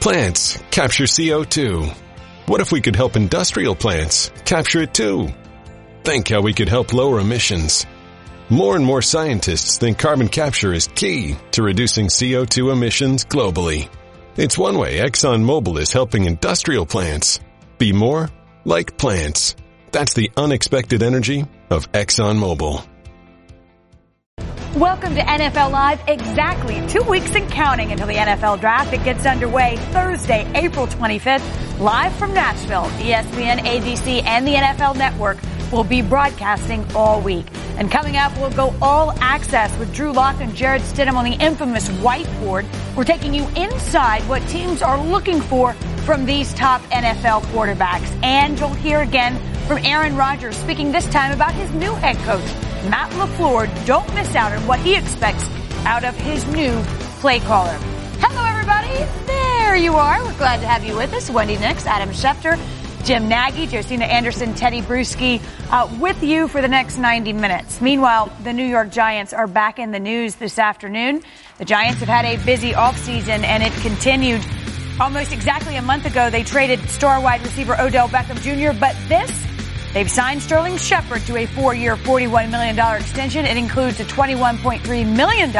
Plants capture CO2. What if we could help industrial plants capture it too? Think how we could help lower emissions. More and more scientists think carbon capture is key to reducing CO2 emissions globally. It's one way ExxonMobil is helping industrial plants be more like plants. That's the unexpected energy of ExxonMobil. Welcome to NFL Live. Exactly two weeks and counting until the NFL draft. It gets underway Thursday, April 25th, live from Nashville. ESPN, ABC, and the NFL Network will be broadcasting all week. And coming up, we'll go all access with Drew Lock and Jarrett Stidham on the infamous whiteboard. We're taking you inside what teams are looking for from these top NFL quarterbacks. And you'll hear again from Aaron Rodgers speaking this time about his new head coach, Matt LaFleur. Don't miss out on what he expects out of his new play caller. Hello, everybody. There you are. We're glad to have you with us. Wendy Nix, Adam Schefter, Jim Nagy, Josina Anderson, Tedy Bruschi, uh, with you for the next 90 minutes. Meanwhile, the New York Giants are back in the news this afternoon. The Giants have had a busy offseason and it continued almost exactly a month ago. They traded star wide receiver Odell Beckham Jr., but this They've signed Sterling Shepard to a four-year, $41 million extension. It includes a $21.3 million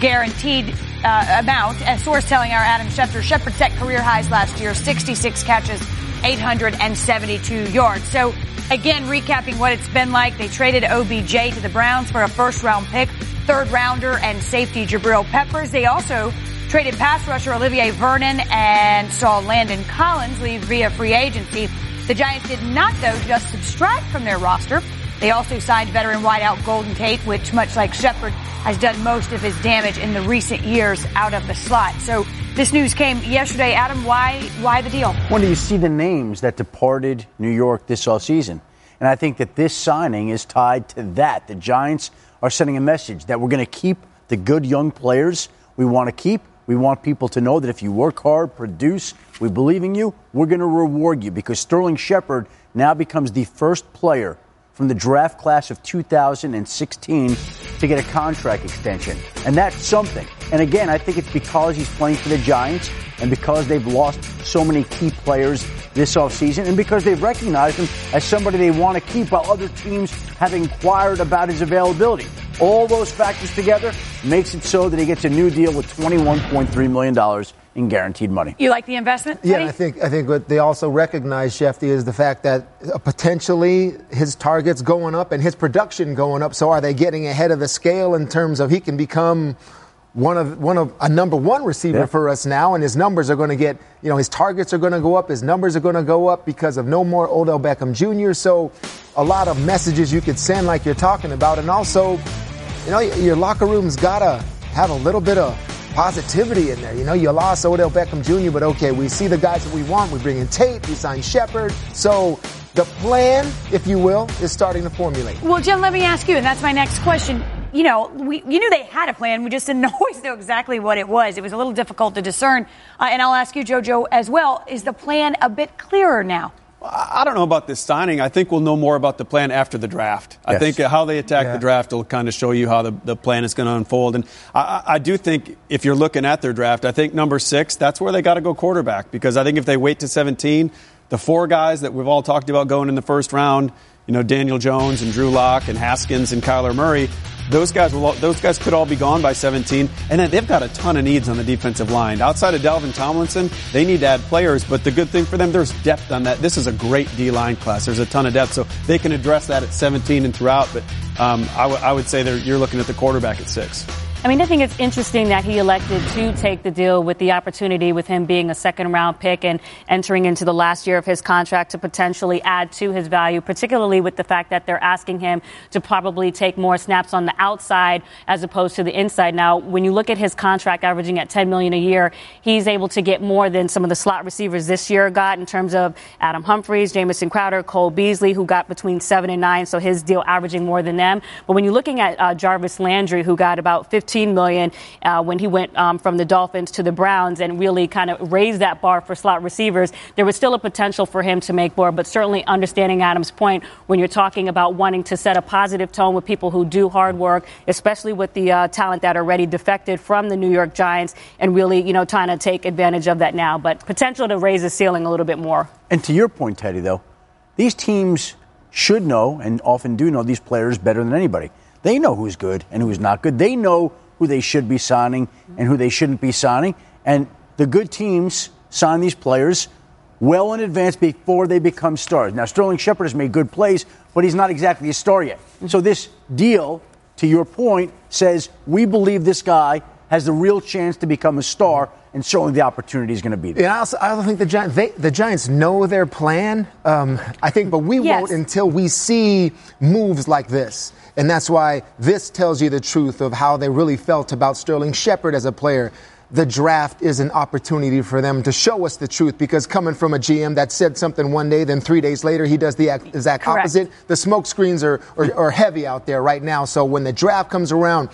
guaranteed uh, amount. A source telling our Adam Schefter, Shepard set career highs last year, 66 catches, 872 yards. So again, recapping what it's been like, they traded OBJ to the Browns for a first round pick, third rounder and safety Jabril Peppers. They also traded pass rusher Olivier Vernon and saw Landon Collins leave via free agency. The Giants did not, though, just subtract from their roster. They also signed veteran wideout Golden Tate, which, much like Shepard, has done most of his damage in the recent years out of the slot. So this news came yesterday. Adam, why why the deal? When do you see the names that departed New York this offseason? And I think that this signing is tied to that. The Giants are sending a message that we're going to keep the good young players we want to keep. We want people to know that if you work hard, produce, we believe in you, we're going to reward you because Sterling Shepard now becomes the first player from the draft class of 2016 to get a contract extension. And that's something. And again, I think it's because he's playing for the Giants and because they've lost so many key players this offseason and because they've recognized him as somebody they want to keep while other teams have inquired about his availability. All those factors together makes it so that he gets a new deal with $21.3 million in guaranteed money. You like the investment? Yeah, I think I think what they also recognize, Shefty, is the fact that uh, potentially his targets going up and his production going up. So are they getting ahead of the scale in terms of he can become one of one of a number one receiver yeah. for us now, and his numbers are going to get, you know, his targets are going to go up, his numbers are going to go up because of no more Odell Beckham Jr. So, a lot of messages you could send, like you're talking about, and also, you know, your locker room's got to have a little bit of positivity in there. You know, you lost Odell Beckham Jr., but okay, we see the guys that we want. We bring in Tate, we sign Shepard. So the plan, if you will, is starting to formulate. Well, Jim, let me ask you, and that's my next question. You know, we you knew they had a plan. We just didn't always know exactly what it was. It was a little difficult to discern. Uh, and I'll ask you, JoJo, as well. Is the plan a bit clearer now? I don't know about this signing. I think we'll know more about the plan after the draft. Yes. I think uh, how they attack yeah. the draft will kind of show you how the, the plan is going to unfold. And I, I, do think if you're looking at their draft, I think number six, that's where they got to go quarterback because I think if they wait to 17, the four guys that we've all talked about going in the first round, you know, Daniel Jones and Drew Lock and Haskins and Kyler Murray, those guys will, those guys could all be gone by 17. And then they've got a ton of needs on the defensive line. Outside of Dalvin Tomlinson, they need to add players, but the good thing for them, there's depth on that. This is a great D line class. There's a ton of depth, so they can address that at 17 and throughout. But um, I, w- I would say you're looking at the quarterback at six. I mean, I think it's interesting that he elected to take the deal with the opportunity with him being a second round pick and entering into the last year of his contract to potentially add to his value, particularly with the fact that they're asking him to probably take more snaps on the outside as opposed to the inside. Now, when you look at his contract averaging at 10 million a year, he's able to get more than some of the slot receivers this year got in terms of Adam Humphries, Jamison Crowder, Cole Beasley, who got between seven and nine, so his deal averaging more than them. But when you're looking at uh, Jarvis Landry, who got about 15 15 million uh, when he went um, from the Dolphins to the Browns and really kind of raised that bar for slot receivers. There was still a potential for him to make more, but certainly understanding Adam's point when you're talking about wanting to set a positive tone with people who do hard work, especially with the uh, talent that already defected from the New York Giants, and really, you know, trying to take advantage of that now. But potential to raise the ceiling a little bit more. And to your point, Tedy, though, these teams should know and often do know these players better than anybody. They know who's good and who's not good. They know who they should be signing and who they shouldn't be signing. And the good teams sign these players well in advance before they become stars. Now, Sterling Shepard has made good plays, but he's not exactly a star yet. So, this deal, to your point, says we believe this guy has the real chance to become a star and certainly the opportunity is going to be there. Yeah, I also, I also think the Giants, they, the Giants know their plan. Um, I think, but we yes. won't until we see moves like this. And that's why this tells you the truth of how they really felt about Sterling Shepard as a player. The draft is an opportunity for them to show us the truth because coming from a GM that said something one day, then three days later he does the exact Correct. opposite. The smoke screens are, are, are heavy out there right now. So when the draft comes around,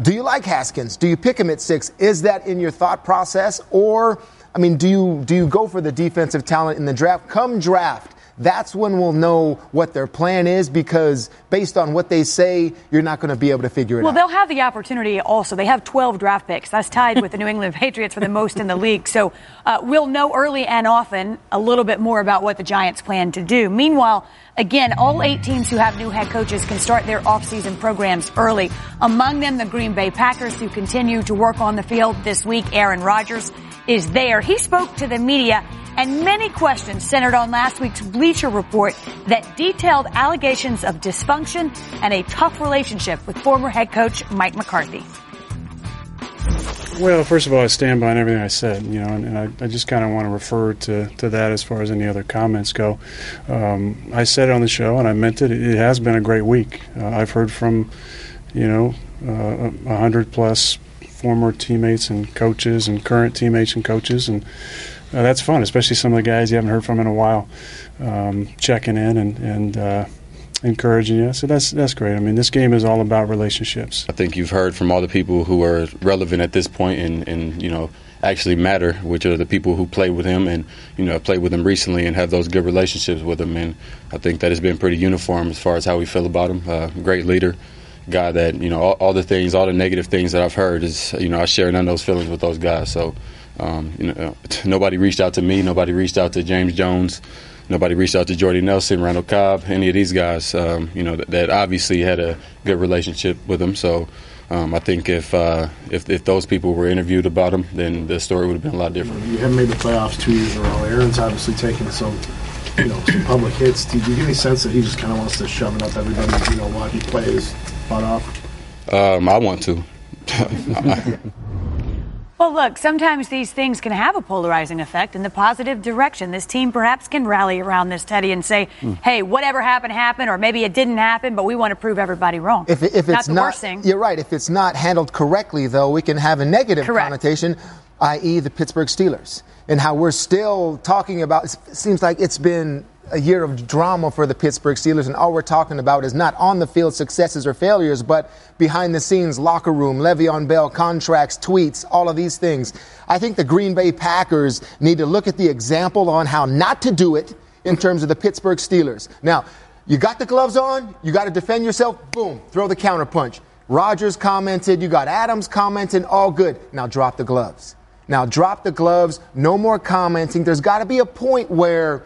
do you like Haskins? Do you pick him at six? Is that in your thought process? Or, I mean, do you, do you go for the defensive talent in the draft? Come draft. That's when we'll know what their plan is because based on what they say, you're not going to be able to figure it well, out. Well, they'll have the opportunity also. They have 12 draft picks. That's tied with the New England Patriots for the most in the league. So uh, we'll know early and often a little bit more about what the Giants plan to do. Meanwhile, Again, all eight teams who have new head coaches can start their offseason programs early. Among them, the Green Bay Packers who continue to work on the field this week. Aaron Rodgers is there. He spoke to the media and many questions centered on last week's Bleacher Report that detailed allegations of dysfunction and a tough relationship with former head coach Mike McCarthy. Well, first of all, I stand by everything I said, you know, and, and I, I, just kind of want to refer to, to that as far as any other comments go. Um, I said it on the show, and I meant it. It has been a great week. Uh, I've heard from, you know, uh, a uh, hundred plus former teammates and coaches and current teammates and coaches, and uh, that's fun, especially some of the guys you haven't heard from in a while, um, checking in and and uh, encouraging you. So that's that's great. I mean, this game is all about relationships. I think you've heard from all the people who are relevant at this point and, and you know actually matter, which are the people who play with him and you know played with him recently and have those good relationships with him. And I think that has been pretty uniform as far as how we feel about him. Uh, great leader, guy that you know all, all, the things, all the negative things that I've heard is you know I share none of those feelings with those guys. So um, you know nobody reached out to me, nobody reached out to James Jones nobody reached out to Jordy Nelson, Randall Cobb, any of these guys, um, you know, that, that, obviously had a good relationship with him. So um, I think if, uh, if, if those people were interviewed about him, then the story would have been a lot different. You haven't made the playoffs two years in a row. Aaron's obviously taken some, you know, some public hits. Do you get any sense that he just kind of wants to shove it up everybody, you know, while he plays butt off? Um, I want to. Well, look, sometimes these things can have a polarizing effect in the positive direction. This team perhaps can rally around this, Tedy, and say, mm. hey, whatever happened, happened, or maybe it didn't happen, but we want to prove everybody wrong. If, if it's not, the not you're right. If it's not handled correctly, though, we can have a negative Correct. connotation, i.e., the Pittsburgh Steelers, and how we're still talking about. It seems like it's been a year of drama for the Pittsburgh Steelers, and all we're talking about is not on the field successes or failures, but behind the scenes, locker room, Le'Veon Bell contracts, tweets, all of these things. I think the Green Bay Packers need to look at the example on how not to do it in terms of the Pittsburgh Steelers. Now, you got the gloves on, you got to defend yourself, boom, throw the counterpunch. Rodgers commented, you got Adams commenting, all good. Now drop the gloves. Now drop the gloves, no more commenting. There's got to be a point where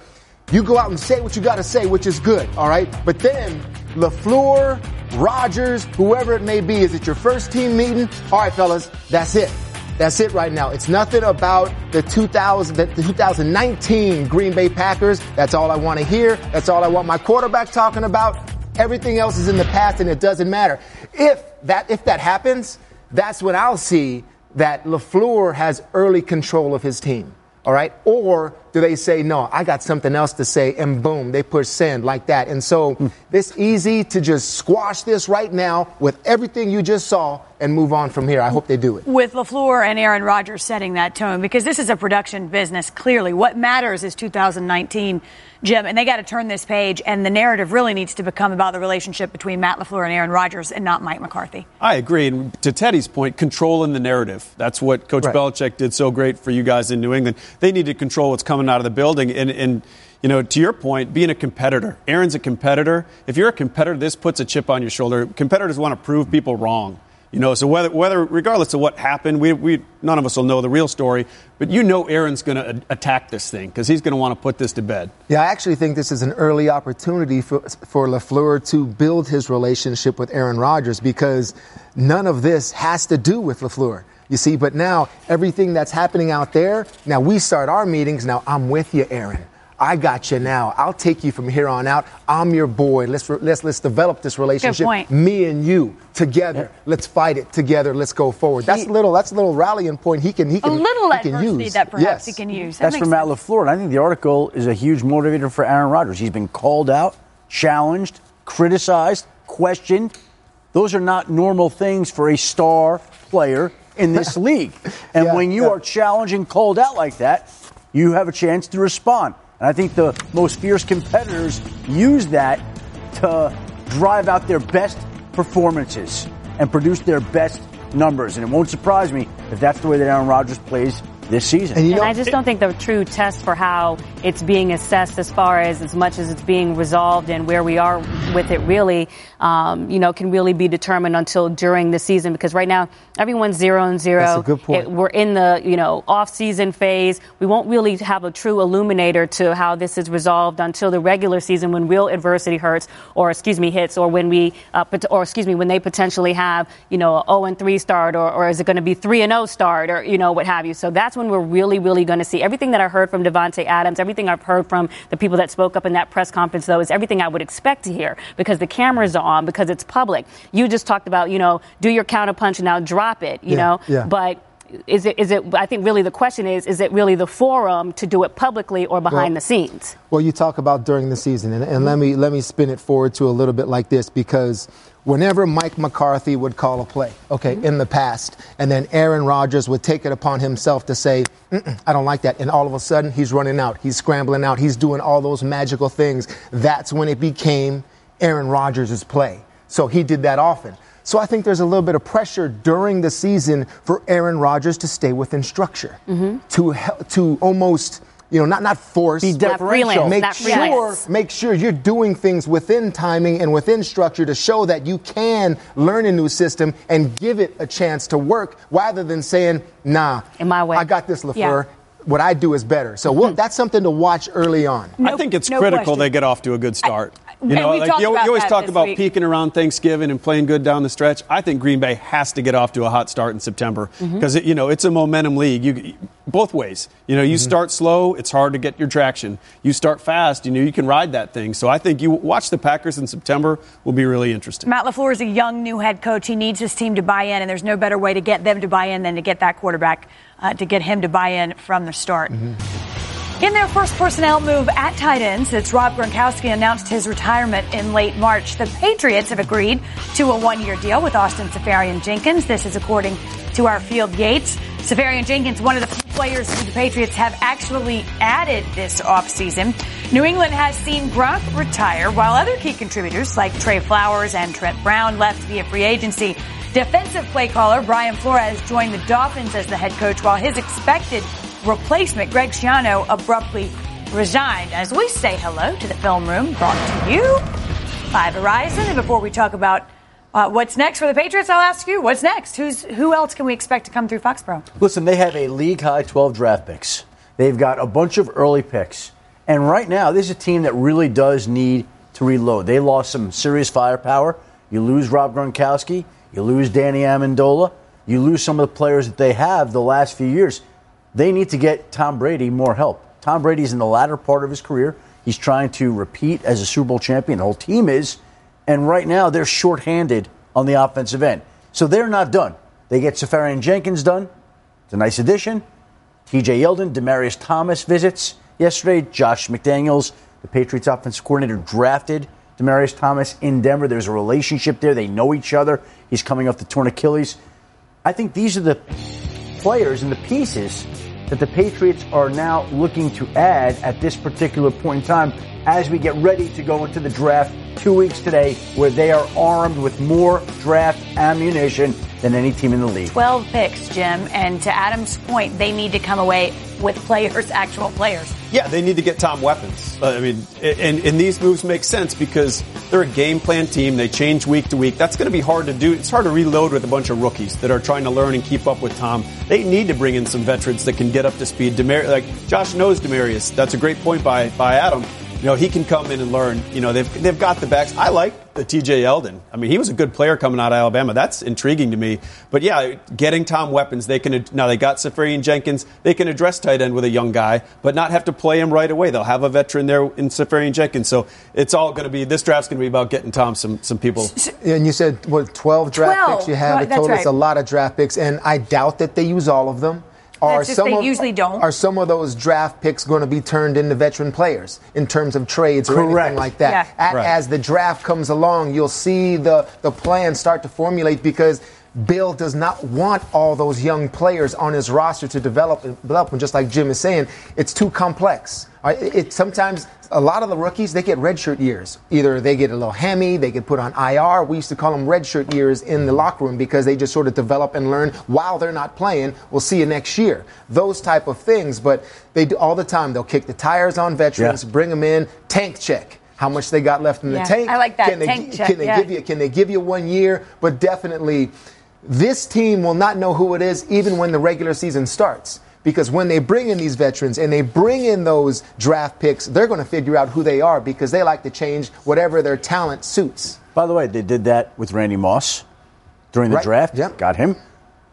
you go out and say what you got to say, which is good, all right? But then LaFleur, Rodgers, whoever it may be, is it your first team meeting? All right, fellas, that's it. That's it right now. It's nothing about the 2000, the 2019 Green Bay Packers. That's all I want to hear. That's all I want my quarterback talking about. Everything else is in the past and it doesn't matter. If that, if that happens, that's when I'll see that LaFleur has early control of his team. All right. Or do they say, no, I got something else to say, and boom, they push send like that. And so hmm. it's easy to just squash this right now with everything you just saw and move on from here. I hope they do it. With LaFleur and Aaron Rodgers setting that tone, because this is a production business, clearly. What matters is 2019, Jim, and they got to turn this page, and the narrative really needs to become about the relationship between Matt LaFleur and Aaron Rodgers and not Mike McCarthy. I agree. And to Tedy's point, controlling the narrative. That's what Coach right. Belichick did so great for you guys in New England. They need to control what's coming out of the building. And, and you know, to your point, being a competitor. Aaron's a competitor. If you're a competitor, this puts a chip on your shoulder. Competitors want to prove people wrong. You know, so whether, whether regardless of what happened, we, we none of us will know the real story. But you know, Aaron's going to attack this thing because he's going to want to put this to bed. Yeah, I actually think this is an early opportunity for for Lafleur to build his relationship with Aaron Rodgers because none of this has to do with Lafleur. You see, but now everything that's happening out there, now we start our meetings. Now I'm with you, Aaron. I got you now. I'll take you from here on out. I'm your boy. Let's let's let's develop this relationship. Me and you together. Yeah. Let's fight it together. Let's go forward. He, that's a little that's a little rallying point he can he can a little he can use. that perhaps yes. he can use. That that's from Matt LaFleur, and I think the article is a huge motivator for Aaron Rodgers. He's been called out, challenged, criticized, questioned. Those are not normal things for a star player in this league. And yeah, when you yeah. are challenged and called out like that, you have a chance to respond. And I think the most fierce competitors use that to drive out their best performances and produce their best numbers. And it won't surprise me if that's the way that Aaron Rodgers plays this season. And, and I just don't think the true test for how it's being assessed as far as as much as it's being resolved and where we are with it really, um, you know, can really be determined until during the season because right now everyone's zero and zero. That's a good point. It, we're in the, you know, off-season phase. We won't really have a true illuminator to how this is resolved until the regular season when real adversity hurts or, excuse me, hits or when we, uh, or excuse me, when they potentially have, you know, a 0 and 3 start or, or is it going to be 3 and 0 start or, you know, what have you. So that's when we're really, really going to see. Everything that I heard from Davante Adams, everything I've heard from the people that spoke up in that press conference, though, is everything I would expect to hear because the cameras are on, because it's public. You just talked about, you know, do your counterpunch and now drop it, you yeah, know, yeah. but is it, is it, I think really the question is, is it really the forum to do it publicly or behind well, the scenes? Well, you talk about during the season, and, and mm-hmm. let me, let me spin it forward to a little bit like this because whenever Mike McCarthy would call a play, okay, mm-hmm. in the past, and then Aaron Rodgers would take it upon himself to say, I don't like that. And all of a sudden, he's running out, he's scrambling out, he's doing all those magical things. That's when it became Aaron Rodgers' play. So he did that often. So I think there's a little bit of pressure during the season for Aaron Rodgers to stay within structure, mm-hmm. to to almost you know, not not force, Be but freelance, make sure make sure you're doing things within timing and within structure to show that you can learn a new system and give it a chance to work, rather than saying, "Nah, in my way, I got this, Lafleur." Yeah. What I do is better. So mm-hmm. that's something to watch early on. No, I think it's no critical question. they get off to a good start. You know, like you, you, always talk about week. peaking around Thanksgiving and playing good down the stretch. I think Green Bay has to get off to a hot start in September because mm-hmm. you know it's a momentum league. You both ways. You know, you mm-hmm. start slow, it's hard to get your traction. You start fast, you know, you can ride that thing. So I think you watch the Packers in September will be really interesting. Matt LaFleur is a young new head coach. He needs his team to buy in, and there's no better way to get them to buy in than to get that quarterback uh, to get him to buy in from the start. Mm-hmm. In their first personnel move at tight end since Rob Gronkowski announced his retirement in late March, the Patriots have agreed to a one-year deal with Austin Seferian-Jenkins. This is according to our Field Yates. Seferian-Jenkins, one of the few players who the Patriots have actually added this offseason. New England has seen Gronk retire while other key contributors like Trey Flowers and Trent Brown left via free agency. Defensive play caller Brian Flores joined the Dolphins as the head coach while his expected replacement, Greg Schiano, abruptly resigned. As we say hello to the film room brought to you by Verizon. And before we talk about uh, what's next for the Patriots, I'll ask you, what's next? Who's who else can we expect to come through Foxborough? Listen, they have a league high 12 draft picks. They've got a bunch of early picks. And right now, this is a team that really does need to reload. They lost some serious firepower. You lose Rob Gronkowski, you lose Danny Amendola, you lose some of the players that they have the last few years. They need to get Tom Brady more help. Tom Brady's in the latter part of his career. He's trying to repeat as a Super Bowl champion. The whole team is. And right now, they're shorthanded on the offensive end. So they're not done. They get Seferian Jenkins done. It's a nice addition. TJ Yeldon, Demaryius Thomas visits. yesterday. Josh McDaniels, the Patriots offensive coordinator, drafted Demaryius Thomas in Denver. There's a relationship there. They know each other. He's coming off the torn Achilles. I think these are the players and the pieces that the Patriots are now looking to add at this particular point in time as we get ready to go into the draft two weeks today, where they are armed with more draft ammunition than any team in the league. 12 picks, Jim. And to Adam's point, they need to come away with players, actual players. Yeah, they need to get Tom weapons. Uh, I mean, and, and these moves make sense because they're a game plan team. They change week to week. That's going to be hard to do. It's hard to reload with a bunch of rookies that are trying to learn and keep up with Tom. They need to bring in some veterans that can get up to speed. Demar- like Josh knows Demaryius. That's a great point by by Adam you know, he can come in and learn. You know, they've, they've got the backs. I like the TJ Yeldon. I mean, he was a good player coming out of Alabama. That's intriguing to me. But yeah, getting Tom weapons, they can, now they got Seferian-Jenkins. They can address tight end with a young guy, but not have to play him right away. They'll have a veteran there in Seferian-Jenkins. So it's all going to be, this draft's going to be about getting Tom some, some people. And you said, what, 12 draft 12. picks you have? Right, it total right. is a lot of draft picks, and I doubt that they use all of them. Are just some they of, usually don't. Are some of those draft picks going to be turned into veteran players in terms of trades or anything like that? Yeah. At, right. As the draft comes along, you'll see the, the plan start to formulate because Bill does not want all those young players on his roster to develop and develop. And just like Jim is saying, it's too complex. Right? It, it, sometimes a lot of the rookies they get redshirt years. Either they get a little hammy, they get put on IR. We used to call them redshirt years in the locker room because they just sort of develop and learn while they're not playing. We'll see you next year. Those type of things, but they do all the time. They'll kick the tires on veterans, Yeah. bring them in, tank check. How much they got left in Yeah, the tank? I like that, Can they, tank check, Can they yeah. give you? Can they give you one year? But definitely, this team will not know who it is even when the regular season starts. Because when they bring in these veterans and they bring in those draft picks, they're going to figure out who they are because they like to change whatever their talent suits. By the way, they did that with Randy Moss during the Right, draft. yep. Got him.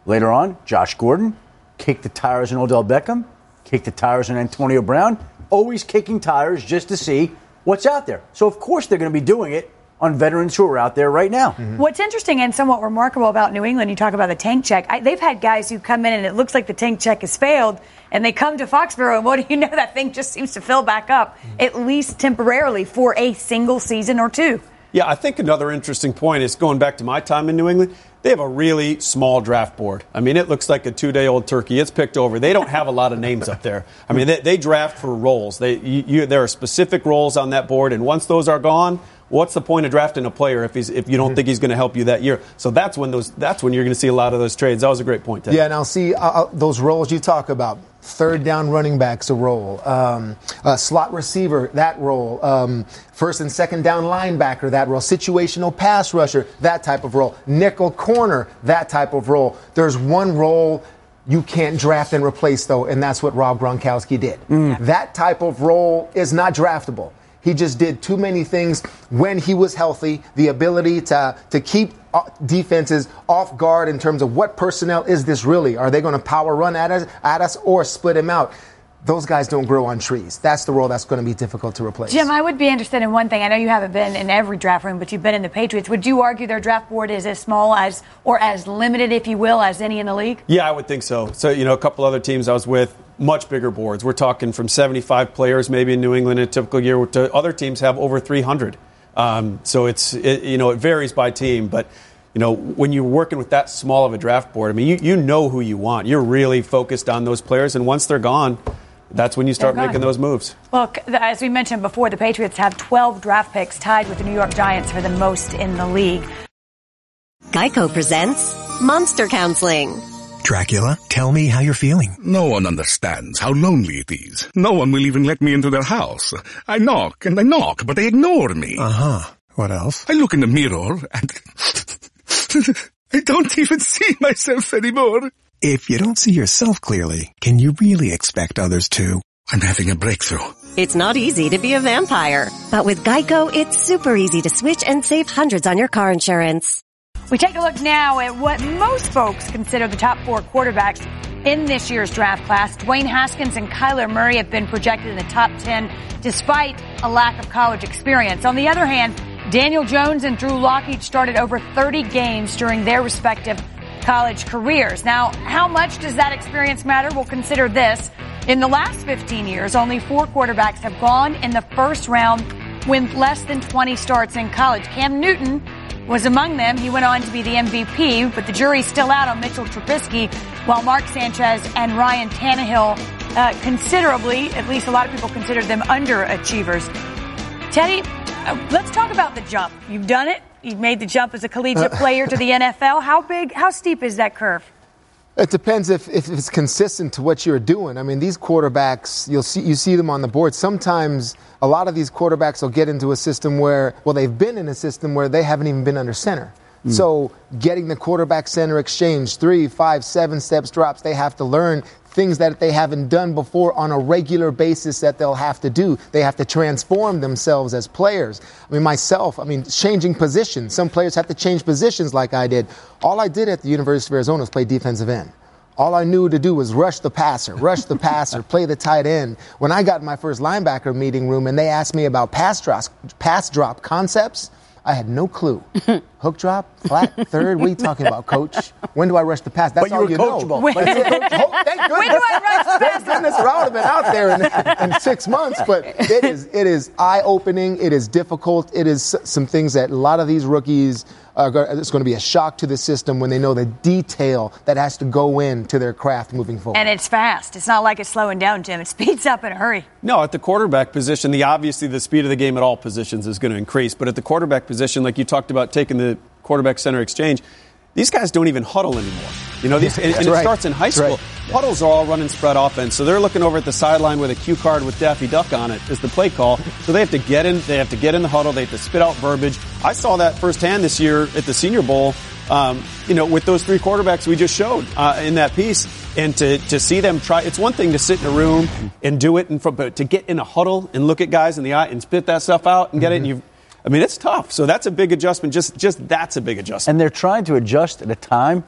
Later on, Josh Gordon kicked the tires on Odell Beckham, kicked the tires on Antonio Brown. Always kicking tires just to see what's out there. So of course they're going to be doing it on veterans who are out there right now. Mm-hmm. What's interesting and somewhat remarkable about New England, you talk about the tank check. I, they've had guys who come in and it looks like the tank check has failed, and they come to Foxborough, and what do you know? That thing just seems to fill back up, mm-hmm. at least temporarily, for a single season or two. Yeah, I think another interesting point is going back to my time in New England. They have a really small draft board. I mean, it looks like a two-day-old turkey. It's picked over. They don't have a lot of names up there. I mean, they, they draft for roles. They, you, you, there are specific roles on that board, and once those are gone, what's the point of drafting a player if he's if you don't think he's going to help you that year? So that's when those that's when you're going to see a lot of those trades. That was a great point. Ted. Yeah, and I'll see uh, uh, those roles you talk about. Third down running backs a role, um, uh, slot receiver that role, um, first and second down linebacker that role, situational pass rusher that type of role, nickel corner that type of role. There's one role you can't draft and replace though, and that's what Rob Gronkowski did. That type of role is not draftable. He just did too many things when he was healthy. The ability to to keep uh, defenses off guard in terms of what personnel is this really? Are they going to power run at us, at us or split him out? Those guys don't grow on trees. That's the role that's going to be difficult to replace. Jim, I would be interested in one thing. I know you haven't been in every draft room, but you've been in the Patriots. Would you argue their draft board is as small as, or as limited, if you will, as any in the league? Yeah, I would think so. So, you know, a couple other teams I was with, much bigger boards. We're talking from 75 players maybe in New England in a typical year to other teams have over 300. Um, so it's, it, you know, it varies by team. But, you know, when you're working with that small of a draft board, I mean, you, you know who you want. You're really focused on those players. And once they're gone, that's when you start making those moves. Look, as we mentioned before, the Patriots have 12 draft picks tied with the New York Giants for the most in the league. Geico presents Monster Counseling. Dracula, tell me how you're feeling. No one understands how lonely it is. No one will even let me into their house. I knock and I knock, but they ignore me. Uh huh. What else? I look in the mirror and I don't even see myself anymore. If you don't see yourself clearly, can you really expect others to? I'm having a breakthrough. It's not easy to be a vampire, but with Geico, it's super easy to switch and save hundreds on your car insurance. We take a look now at what most folks consider the top four quarterbacks in this year's draft class. Dwayne Haskins and Kyler Murray have been projected in the top 10 despite a lack of college experience. On the other hand, Daniel Jones and Drew Lock each started over 30 games during their respective college careers. Now, how much does that experience matter? We'll consider this. In the last 15 years, only four quarterbacks have gone in the first round with less than 20 starts in college. Cam Newton was among them. He went on to be the MVP, but the jury's still out on Mitchell Trubisky, while Mark Sanchez and Ryan Tannehill uh, considerably, at least a lot of people consider them underachievers. Teddy, uh, let's talk about the jump. You've done it. You've made the jump as a collegiate player to the NFL. How big, how steep is that curve? It depends if, if it's consistent to what you're doing. I mean, these quarterbacks, you'll see you see them on the board. Sometimes a lot of these quarterbacks will get into a system where, well, they've been in a system where they haven't even been under center. Mm. So getting the quarterback center exchange, three, five, seven steps drops, they have to learn things that they haven't done before on a regular basis that they'll have to do. They have to transform themselves as players. I mean, myself, I mean, changing positions. Some players have to change positions like I did. All I did at the University of Arizona was play defensive end. All I knew to do was rush the passer, rush the passer, play the tight end. When I got in my first linebacker meeting room and they asked me about pass drop, pass drop concepts, I had no clue. Hook drop, flat, third. What are you talking about, coach? When do I rush the pass? That's but all you, you coachable. know. When, oh, thank goodness. When do I rush the Thank goodness, or I would have been out there in, in six months. But it is it is eye opening. It is difficult. It is some things that a lot of these rookies it's going to be a shock to the system when they know the detail that has to go into their craft moving forward. And it's fast. It's not like it's slowing down, Jim. It speeds up in a hurry. No, at the quarterback position, the obviously the speed of the game at all positions is going to increase. But at the quarterback position, like you talked about taking the quarterback center exchange, these guys don't even huddle anymore. You know, these, and, and right. it starts in high school. Right. Huddles are all running spread offense, so they're looking over at the sideline with a cue card with Daffy Duck on it as the play call. So they have to get in. They have to get in the huddle. They have to spit out verbiage. I saw that firsthand this year at the Senior Bowl. Um, you know, with those three quarterbacks we just showed uh, in that piece, and to to see them try. It's one thing to sit in a room and do it, and but to get in a huddle and look at guys in the eye and spit that stuff out and get mm-hmm. it, and you I mean, it's tough. So that's a big adjustment. Just, just that's a big adjustment. And they're trying to adjust at a time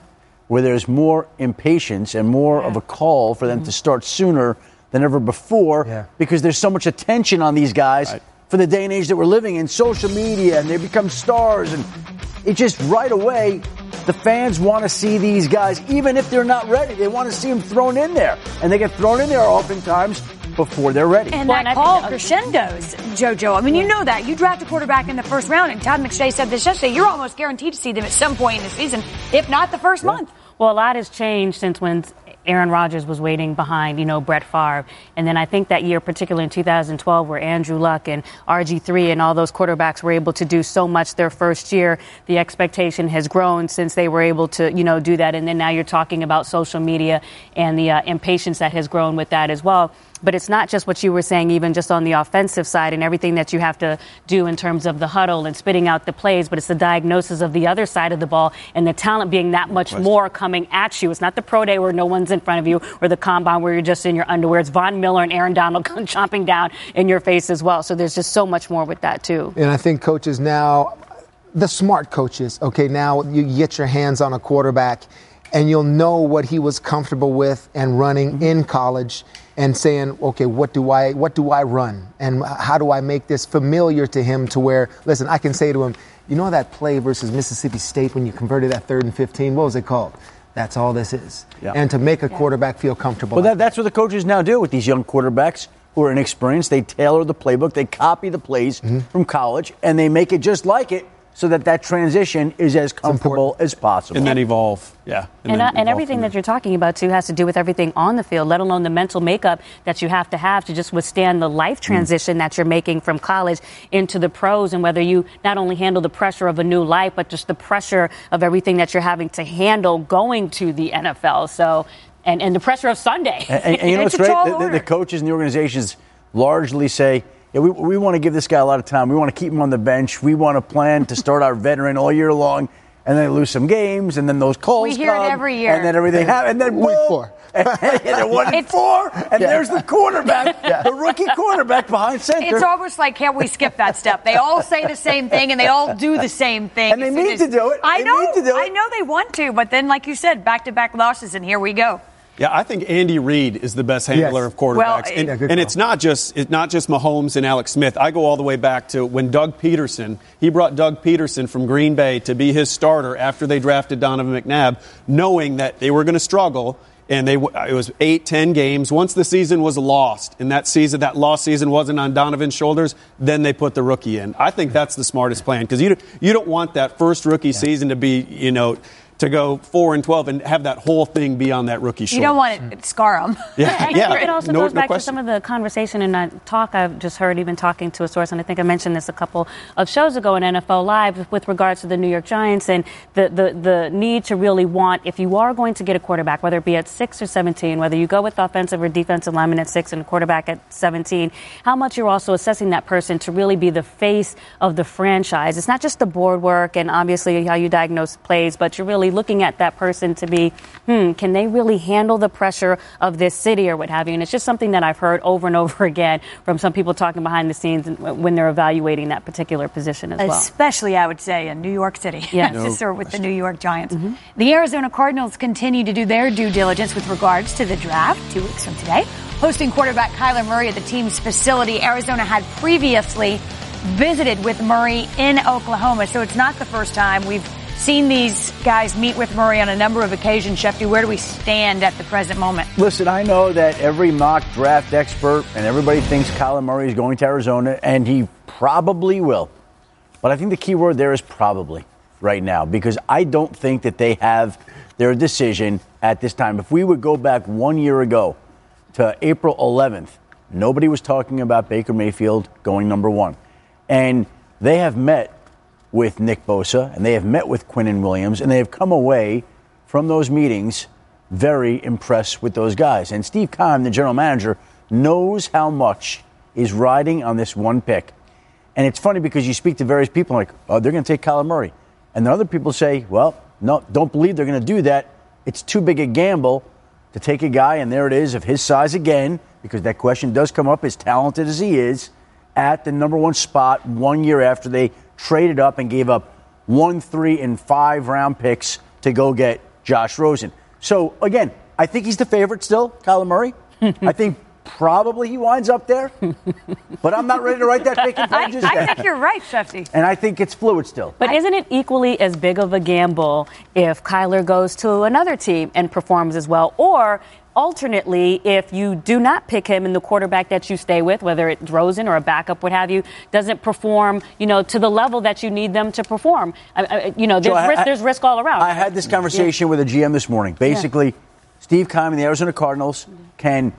where there's more impatience and more yeah. of a call for them mm-hmm. to start sooner than ever before yeah. because there's so much attention on these guys right. for the day and age that we're living in social media and they become stars and it just right away the fans want to see these guys even if they're not ready they want to see them thrown in there and they get thrown in there oftentimes before they're ready. And well, that and call crescendos, JoJo. I mean, you know that. You draft a quarterback in the first round, and Todd McShay said this yesterday. You're almost guaranteed to see them at some point in the season, if not the first yeah. month. Well, a lot has changed since when Aaron Rodgers was waiting behind, you know, Brett Favre. And then I think that year, particularly in 2012, where Andrew Luck and RG3 and all those quarterbacks were able to do so much their first year, the expectation has grown since they were able to, you know, do that. And then now you're talking about social media and the uh, impatience that has grown with that as well. But it's not just what you were saying, even just on the offensive side and everything that you have to do in terms of the huddle and spitting out the plays, but it's the diagnosis of the other side of the ball and the talent being that much more coming at you. It's not the pro day where no one's in front of you or the combine where you're just in your underwear. It's Von Miller and Aaron Donald chomping down in your face as well. So there's just so much more with that, too. And I think coaches now, the smart coaches, okay, now you get your hands on a quarterback and you'll know what he was comfortable with and running mm-hmm. in college and saying, okay, what do I what do I run and how do I make this familiar to him to where listen, I can say to him, you know that play versus Mississippi State when you converted that third and 15, what was it called? That's all this is. Yeah. And to make a quarterback feel comfortable. Well, that, that's what the coaches now do with these young quarterbacks who are inexperienced. They tailor the playbook, they copy the plays mm-hmm. from college, and they make it just like it so that that transition is as comfortable as possible. And then evolve. Yeah. And, and, uh, and everything that you're talking about, too, has to do with everything on the field, let alone the mental makeup that you have to have to just withstand the life mm. transition mm. that you're making from college into the pros, and whether you not only handle the pressure of a new life, but just the pressure of everything that you're having to handle going to the NFL. So, and, and the pressure of Sunday. And, and you know what's great? The, the, the coaches and the organizations largely say, yeah, we, we want to give this guy a lot of time. We want to keep him on the bench. We want to plan to start our veteran all year long, and then lose some games, and then those calls we hear come, it every year, and then everything happens, and then week boom, four, and, and one and four, and yeah. there's the quarterback, yeah. the rookie quarterback behind center. It's almost like can't we skip that step? They all say the same thing, and they all do the same thing, and they need to do it. I they know, I know they want to, but then, like you said, back-to-back losses, and here we go. Yeah, I think Andy Reid is the best handler yes. of quarterbacks, well, and, yeah, and it's not just it's not just Mahomes and Alex Smith. I go all the way back to when Doug Pederson he brought Doug Pederson from Green Bay to be his starter after they drafted Donovan McNabb, knowing that they were going to struggle and they it was eight, ten games. Once the season was lost, and that season, that lost season wasn't on Donovan's shoulders, then they put the rookie in. I think that's the smartest plan because you you don't want that first rookie yeah. season to be you know to go four and twelve and have that whole thing be on that rookie shoulder. You don't want it to scar them. Yeah, yeah. it also no, goes back to some of the conversation and talk I've just heard, even talking to a source, and I think I mentioned this a couple of shows ago in NFL Live with regards to the New York Giants and the, the, the need to really want, if you are going to get a quarterback, whether it be at six or 17, whether you go with offensive or defensive lineman at six and a quarterback at 17, how much you're also assessing that person to really be the face of the franchise. It's not just the board work and obviously how you diagnose plays, but you're really really looking at that person to be, hmm, can they really handle the pressure of this city or what have you? And it's just something that I've heard over and over again from some people talking behind the scenes when they're evaluating that particular position as well. Especially, I would say, in New York City. Yeah. no or with the New York Giants. Mm-hmm. The Arizona Cardinals continue to do their due diligence with regards to the draft two weeks from today. Hosting quarterback Kyler Murray at the team's facility, Arizona had previously visited with Murray in Oklahoma, so it's not the first time we've seen these guys meet with Murray on a number of occasions. Shefty, where do we stand at the present moment? Listen, I know that every mock draft expert and everybody thinks Kyler Murray is going to Arizona, and he probably will. But I think the key word there is probably right now because I don't think that they have their decision at this time. If we would go back one year ago to April 11th, nobody was talking about Baker Mayfield going number one. And they have met with Nick Bosa and they have met with Quinnen Williams and they have come away from those meetings very impressed with those guys. And Steve Keim, the general manager, knows how much is riding on this one pick. And it's funny because you speak to various people like, oh, they're going to take Kyler Murray. And then other people say, well, no, don't believe they're going to do that. It's too big a gamble to take a guy, and there it is, of his size again, because that question does come up, as talented as he is, at the number one spot one year after they traded up and gave up one, three, and five round picks to go get Josh Rosen. So again, I think he's the favorite still, Kyler Murray. I think probably he winds up there, but I'm not ready to write that pick in I, I think you're right, Shefty. And I think it's fluid still. But isn't it equally as big of a gamble if Kyler goes to another team and performs as well, or alternately, if you do not pick him and the quarterback that you stay with, whether it's Rosen or a backup, what have you, doesn't perform, you know, to the level that you need them to perform. I, I, you know, there's, risk, I, there's risk all around. I had this conversation yeah. with a GM this morning. Basically, yeah. Steve Keim and the Arizona Cardinals can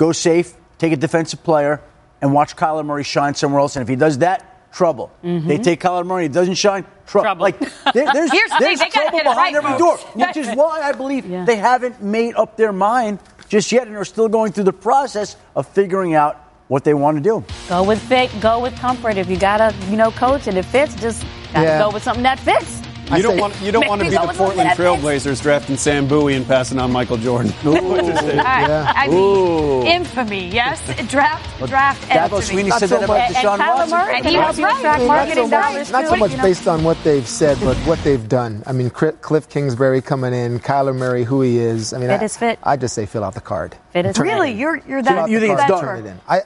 go safe, take a defensive player, and watch Kyler Murray shine somewhere else. And if he does that, trouble. Mm-hmm. They take Kyler Murray, he doesn't shine, tr- trouble. Like there, there's, there's trouble behind right, every door, which is why I believe yeah. they haven't made up their mind just yet and are still going through the process of figuring out what they want to do. Go with fit, go with comfort. If you gotta, you know, coach and it fits, just yeah. go with something that fits. You don't want you don't want to be the Portland Trailblazers drafting Sam Bowie and passing on Michael Jordan. Ooh, yeah. I mean, infamy, yes, draft draft. Dabo Swinney said that about Deshaun Watson. And he helps you attract marketing dollars. Not so much based on what they've said, but what they've done. I mean, Cliff Kingsbury coming in, Kyler Murray, who he is. I mean, fit I, is fit. I just say fill out the card. Fit is really you're you're that. You think it's done? I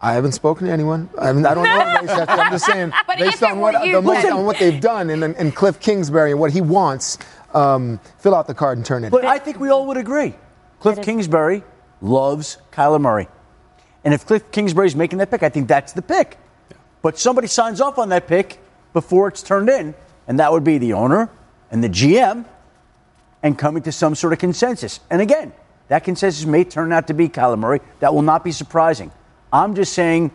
I haven't spoken to anyone. I, mean, I don't know I'm just saying, based on what, the, on what they've done and, and Cliff Kingsbury and what he wants, um, fill out the card and turn it. But I think we all would agree. Cliff Kingsbury loves Kyler Murray. And if Cliff Kingsbury's making that pick, I think that's the pick. But somebody signs off on that pick before it's turned in, and that would be the owner and the GM, and coming to some sort of consensus. And again, that consensus may turn out to be Kyler Murray. That will not be surprising. I'm just saying,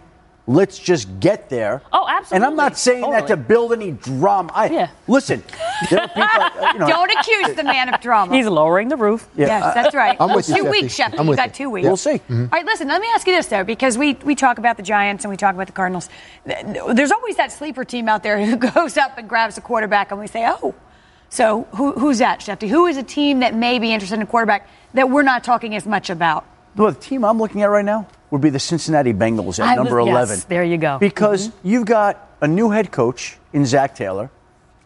let's just get there. Oh, absolutely. And I'm not saying totally. that to build any drama. I, yeah. Listen, people, uh, you know, don't accuse the man of drama. He's lowering the roof. Yeah. Yes, that's right. I'm with two you, weeks, Shefty. I'm you got two weeks. We'll see. Mm-hmm. All right, listen. Let me ask you this though, because we we talk about the Giants and we talk about the Cardinals. There's always that sleeper team out there who goes up and grabs a quarterback, and we say, oh. So who, who's that, Shefty? Who is a team that may be interested in a quarterback that we're not talking as much about? Well, the team I'm looking at right now would be the Cincinnati Bengals at I number was, 11. Yes, there you go. Because mm-hmm. you've got a new head coach in Zac Taylor.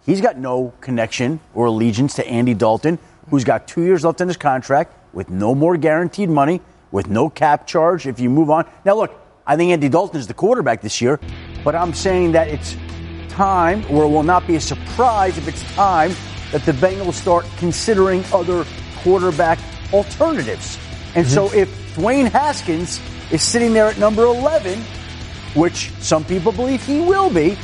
He's got no connection or allegiance to Andy Dalton, who's got two years left in his contract with no more guaranteed money, with no cap charge if you move on. Now, look, I think Andy Dalton is the quarterback this year, but I'm saying that it's time, or it will not be a surprise if it's time that the Bengals start considering other quarterback alternatives. And so if Dwayne Haskins is sitting there at number 11, which some people believe he will be,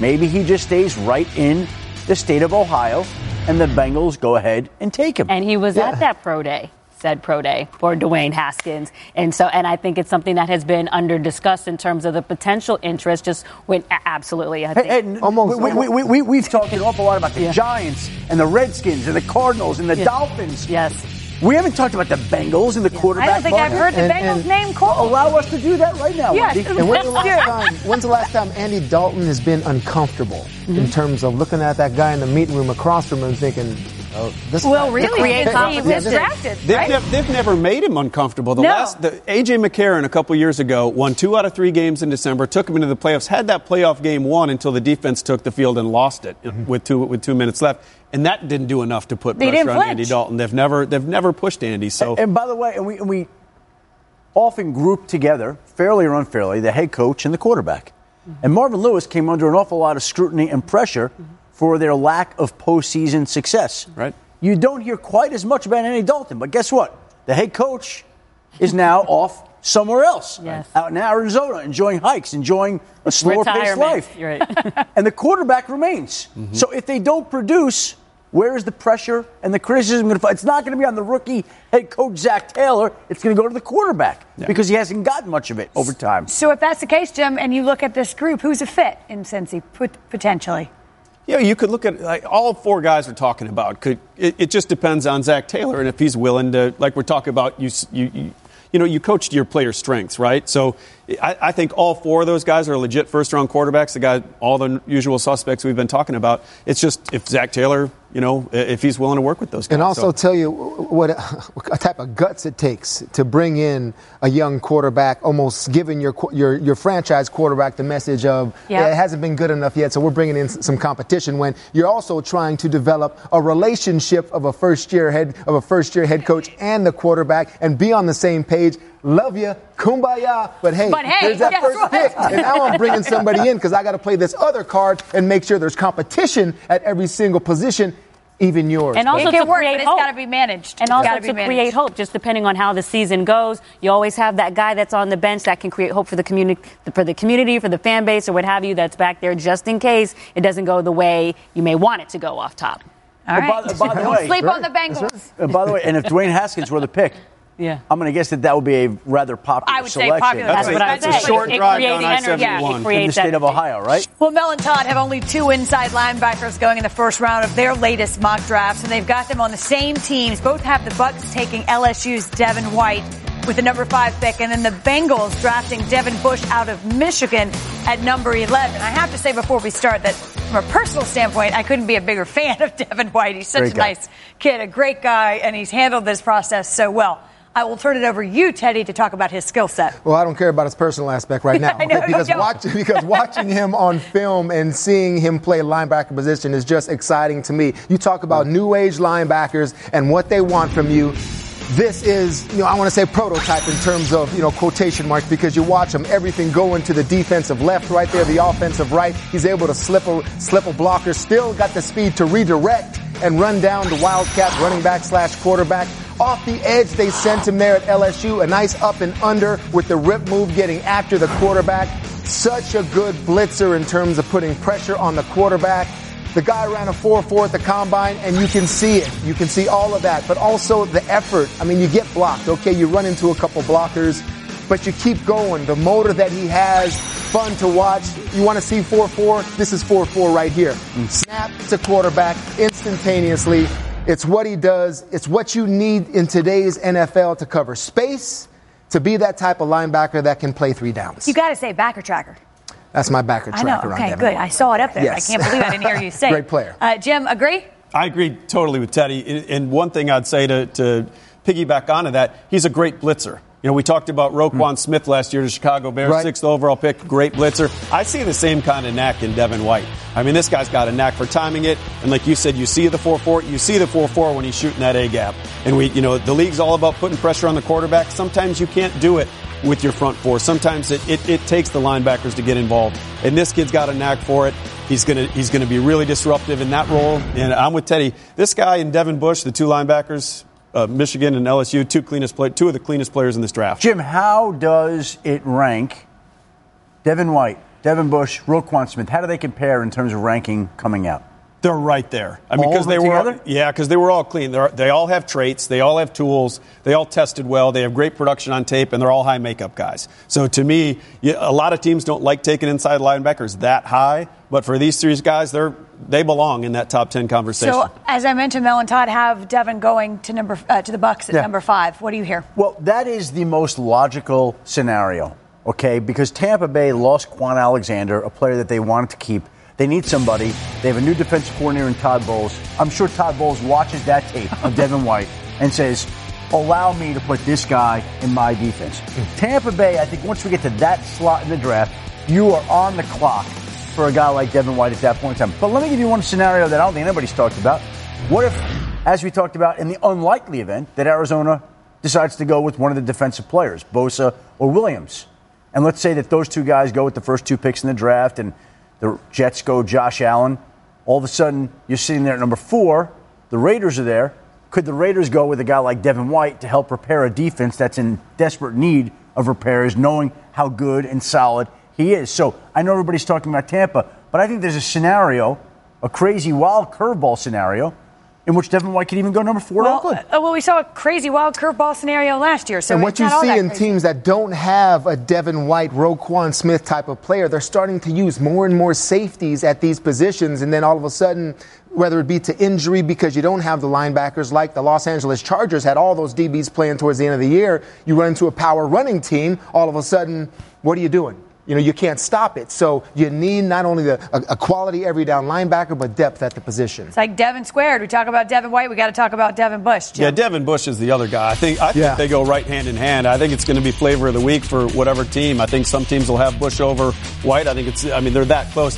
maybe he just stays right in the state of Ohio and the Bengals go ahead and take him. And he was Yeah. at that pro day, said pro day for Dwayne Haskins. And so, and I think it's something that has been under discussed in terms of the potential interest. Just when absolutely, I think. Hey, and we, we, we, we, we've talked an awful lot about the Yeah. Giants and the Redskins and the Cardinals and the Yeah. Dolphins. Yes. We haven't talked about the Bengals and the quarterback. I don't think I've heard the And- Bengals name called. Allow us to do that right now. Yes. Wendy. And when's the last time? When's the last time Andy Dalton has been uncomfortable Mm-hmm. in terms of looking at that guy in the meeting room across from him, thinking, "Oh, this." Well, guy- really, create because he confidence. was Yeah, this- drafted, They've, right? nev- they've never made him uncomfortable. The No. last, the, AJ McCarron a couple years ago won two out of three games in December, took him into the playoffs, had that playoff game won until the defense took the field and lost it mm-hmm. with two with two minutes left, and that didn't do enough to put They pressure didn't on flinch. Andy Dalton. They've never they've never pushed Andy. So And by the way, and we, and we often group together, fairly or unfairly, the head coach and the quarterback. Mm-hmm. And Marvin Lewis came under an awful lot of scrutiny and pressure mm-hmm. For their lack of postseason success. Right. You don't hear quite as much about Andy Dalton, but guess what? The head coach is now off somewhere else, Yes. out in Arizona, enjoying hikes, enjoying a slower paced life. Right. and the quarterback remains. Mm-hmm. So if they don't produce, where is the pressure and the criticism going to? fall? It's not going to be on the rookie head coach Zac Taylor. It's going to go to the quarterback because he hasn't gotten much of it over time. So if that's the case, Jim, and you look at this group, who's a fit in Cincy pot- Yeah, you could look at like all four guys we're talking about. Could it, it just depends on Zac Taylor and if he's willing to, like we're talking about, you you you, you know you coach your player strengths, right? So I, I think all four of those guys are legit first-round quarterbacks. The guy, all the usual suspects we've been talking about. It's just if Zac Taylor, you know, if he's willing to work with those guys. And also So- tell you what a type of guts it takes to bring in a young quarterback, almost giving your your your franchise quarterback the message of Yeah. "Yeah, it hasn't been good enough yet, so we're bringing in some competition. When you're also trying to develop a relationship of a first year head of a first year head coach and the quarterback, and be on the same page. Love you, kumbaya. But hey, But hey, here's that guess first what? pick, and now I'm bringing somebody in because I got to play this other card and make sure there's competition at every single position, even yours. And also it can to work, create but it's hope. got to be managed. And It's also gotta managed. create hope, just depending on how the season goes, you always have that guy that's on the bench that can create hope for the community, for the community, for the fan base, or what have you, that's back there just in case it doesn't go the way you may want it to go off top. All But by- by the Don't way- sleep on the Bengals. And by the way, and if Dwayne Haskins were the pick, Yeah. I'm going to guess that that would be a rather popular selection. I would say popular. That's That's a- what I that's would a short It drive creates down energy. I-71. It in the state of. Ohio, right? Well, Mel and Todd have only two inside linebackers going in the first round of their latest mock drafts, and they've got them on the same teams. Both have the Bucks taking LSU's Devin White with the number five pick, and then the Bengals drafting Devin Bush out of Michigan at number 11. I have to say before we start that from a personal standpoint, I couldn't be a bigger fan of Devin White. He's such Great a guy. nice kid, a great guy, and he's handled this process so well. I will turn it over to you, Tedy, to talk about his skill set. Well, I don't care about his personal aspect right now. I know, because, watch, because watching him on film and seeing him play linebacker position is just exciting to me. You talk about mm. new age linebackers and what they want from you. This is, you know, I want to say prototype in terms of, you know, quotation marks because you watch him, everything going to the defensive left right there, the offensive right. He's able to slip a, slip a blocker, still got the speed to redirect and run down the Wildcat running back slash quarterback. Off the edge, they sent him there at LSU. A nice up and under with the rip move getting after the quarterback. Such a good blitzer in terms of putting pressure on the quarterback. The guy ran a 4-4 at the combine and you can see it. You can see all of that, but also the effort. I mean, you get blocked. Okay, you run into a couple blockers, but you keep going. The motor that he has, fun to watch. You want to see 4-4? This is 4-4 right here. Snap to quarterback instantaneously. It's what he does. It's what you need in today's NFL to cover space, to be that type of linebacker that can play three downs. You got to say backer tracker. That's my backer tracker. I tracker know. Okay, good. I saw it up there. Yes. I can't believe I didn't hear you say. Great player. Uh, Jim, agree? I agree totally with Tedy. And- And one thing I'd say to, to piggyback onto that, he's a great blitzer. You know, we talked about Roquan hmm. Smith last year, the Chicago Bears, Right. sixth overall pick, great blitzer. I see the same kind of knack in Devin White. I mean, this guy's got a knack for timing it, and like you said, you see the 4-4, you see the 4-4 when he's shooting that A gap. And we, you know, the league's all about putting pressure on the quarterback. Sometimes you can't do it with your front four. Sometimes it, it, it takes the linebackers to get involved. And this kid's got a knack for it. He's gonna he's gonna be really disruptive in that role. And I'm with Tedy. This guy and Devin Bush, the two linebackers, uh, Michigan and LSU, two cleanest play, two of the cleanest players in this draft. Jim, how does it rank? Devin White, Devin Bush, Roquan Smith. How do they compare in terms of ranking coming out? They're right there. I mean, because they them were together? yeah, because they were all clean. They're, they all have traits. They all have tools. They all tested well. They have great production on tape, and they're all high makeup guys. So to me, a lot of teams don't like taking inside linebackers that high, but for these three guys, they're they belong in that top ten conversation. So, as I mentioned, Mel and Todd have Devin going to number uh, to the Bucks at Yeah. number five. What do you hear? Well, that is the most logical scenario, okay? Because Tampa Bay lost Kwon Alexander, a player that they wanted to keep. They need somebody. They have a new defensive coordinator in Todd Bowles. I'm sure Todd Bowles watches that tape of Devin White and says, allow me to put this guy in my defense. Tampa Bay, I think once we get to that slot in the draft, you are on the clock for a guy like Devin White at that point in time. But let me give you one scenario that I don't think anybody's talked about. What if, as we talked about, in the unlikely event that Arizona decides to go with one of the defensive players, Bosa or Williams? And let's say that those two guys go with the first two picks in the draft and the Jets go Josh Allen. All of a sudden, you're sitting there at number four. The Raiders are there. Could the Raiders go with a guy like Devin White to help repair a defense that's in desperate need of repairs, knowing how good and solid he is? So I know everybody's talking about Tampa, but I think there's a scenario, a crazy wild curveball scenario, in which Devin White could even go number four Well, Oakland. uh, well, we saw a crazy wild curveball scenario last year. So and what you see in crazy. teams that don't have a Devin White, Roquan Smith type of player, they're starting to use more and more safeties at these positions. And then all of a sudden, whether it be to injury because you don't have the linebackers like the Los Angeles Chargers had all those DBs playing towards the end of the year, you run into a power running team, all of a sudden, what are you doing? You know, you can't stop it. So you need not only the, a, a quality every down linebacker, but depth at the position. It's like Devin squared. We talk about Devin White. We got to talk about Devin Bush. Jim. Yeah, Devin Bush is the other guy. I think I think Yeah. they go right hand in hand. I think it's going to be flavor of the week for whatever team. I think some teams will have Bush over White. I think it's I mean they're that close.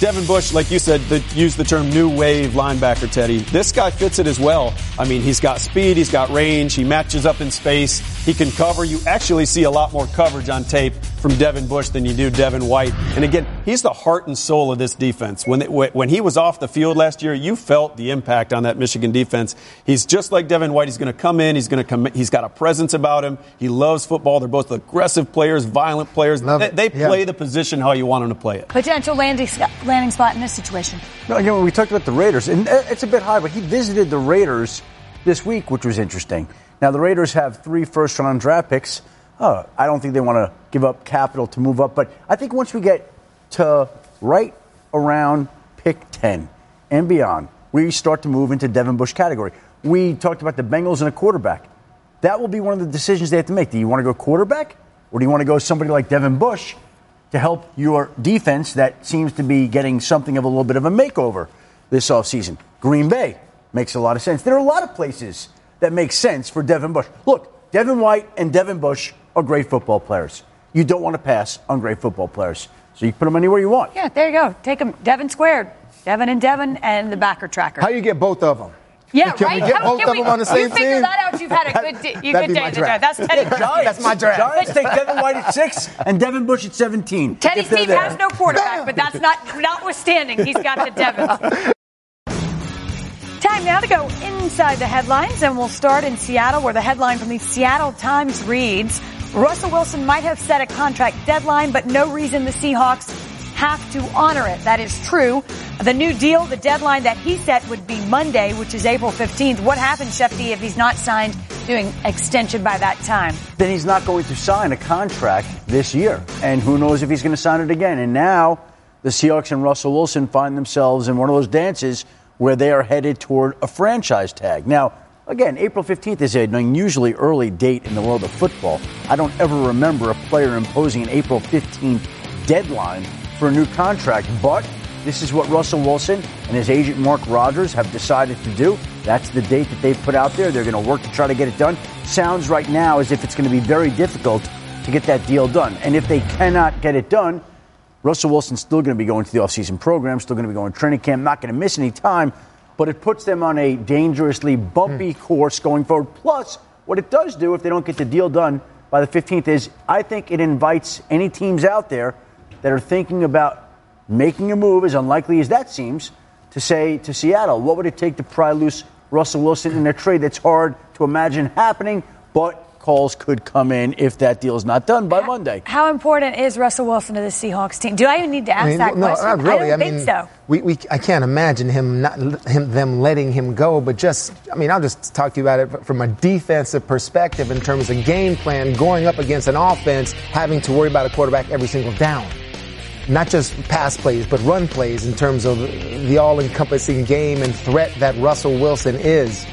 Devin Bush, like you said, the, use the term new wave linebacker, Tedy. This guy fits it as well. I mean, he's got speed, he's got range, he matches up in space, he can cover. You actually see a lot more coverage on tape from Devin Bush than you do Devin White. And again, he's the heart and soul of this defense. When, it, when he was off the field last year, you felt the impact on that Michigan defense. He's just like Devin White. He's going to come in. He's going to come. He's got a presence about him. He loves football. They're both aggressive players, violent players. Love They, it. they Yeah. play the position how you want them to play it. Potential landing, landing spot in this situation. No, again, when we talked about the Raiders, and it's a bit high, but he visited the Raiders this week, which was interesting. Now, the Raiders have three first round draft picks. Oh, I don't think they want to give up capital to move up, but I think once we get to right around pick 10 and beyond, we start to move into Devin Bush category. We talked about the Bengals and a quarterback. That will be one of the decisions they have to make. Do you want to go quarterback, or do you want to go somebody like Devin Bush to help your defense that seems to be getting something of a little bit of a makeover this offseason? Green Bay makes a lot of sense. There are a lot of places that make sense for Devin Bush. Look, Devin White and Devin Bush are great football players. You don't want to pass on great football players. So you can put them anywhere you want. Yeah, there you go. Take them. Devin squared. Devin and Devin and the backer tracker. How you get both of them? yeah, Can right. we get How- both can of we- them on the same You figure team? that out. You've had a good, di- you That'd good day my in the draft. draft. That's Tedy. Giants, That's my draft. Giants take Devin White at six and Devin Bush at 17. Tedy's team there. has no quarterback, but that's not notwithstanding. He's got the Devin. Time now to go inside the headlines, and we'll start in Seattle, where the headline from the Seattle Times reads Russell Wilson might have set a contract deadline, but no reason the Seahawks have to honor it. That is true. The new deal, the deadline that he set would be Monday, which is April 15th. What happens, Schefty, if he's not signed doing extension by that time? then he's not going to sign a contract this year. And who knows if he's going to sign it again. And now the Seahawks and Russell Wilson find themselves in one of those dances where they are headed toward a franchise tag. Now, again, April 15th is an unusually early date in the world of football. I don't ever remember a player imposing an April 15th deadline for a new contract, but this is what Russell Wilson and his agent Mark Rodgers have decided to do. That's the date that they've put out there. They're going to work to try to get it done. Sounds right now as if it's going to be very difficult to get that deal done. And if they cannot get it done, Russell Wilson's still going to be going to the offseason program, still going to be going to training camp, not going to miss any time, but it puts them on a dangerously bumpy hmm. course going forward. Plus, what it does do if they don't get the deal done by the 15th is I think it invites any teams out there that are thinking about making a move, as unlikely as that seems, to say to Seattle, what would it take to pry loose Russell Wilson in a trade that's hard to imagine happening, but calls could come in if that deal is not done by Monday. How important is Russell Wilson to the Seahawks team? Do I even need to ask I mean, that no, question? not really. I don't I think mean, so. We, we, I can't imagine him not him them letting him go. But just, I mean, I'll just talk to you about it from a defensive perspective in terms of game plan, going up against an offense, having to worry about a quarterback every single down. Not just pass plays, but run plays in terms of the all-encompassing game and threat that Russell Wilson is.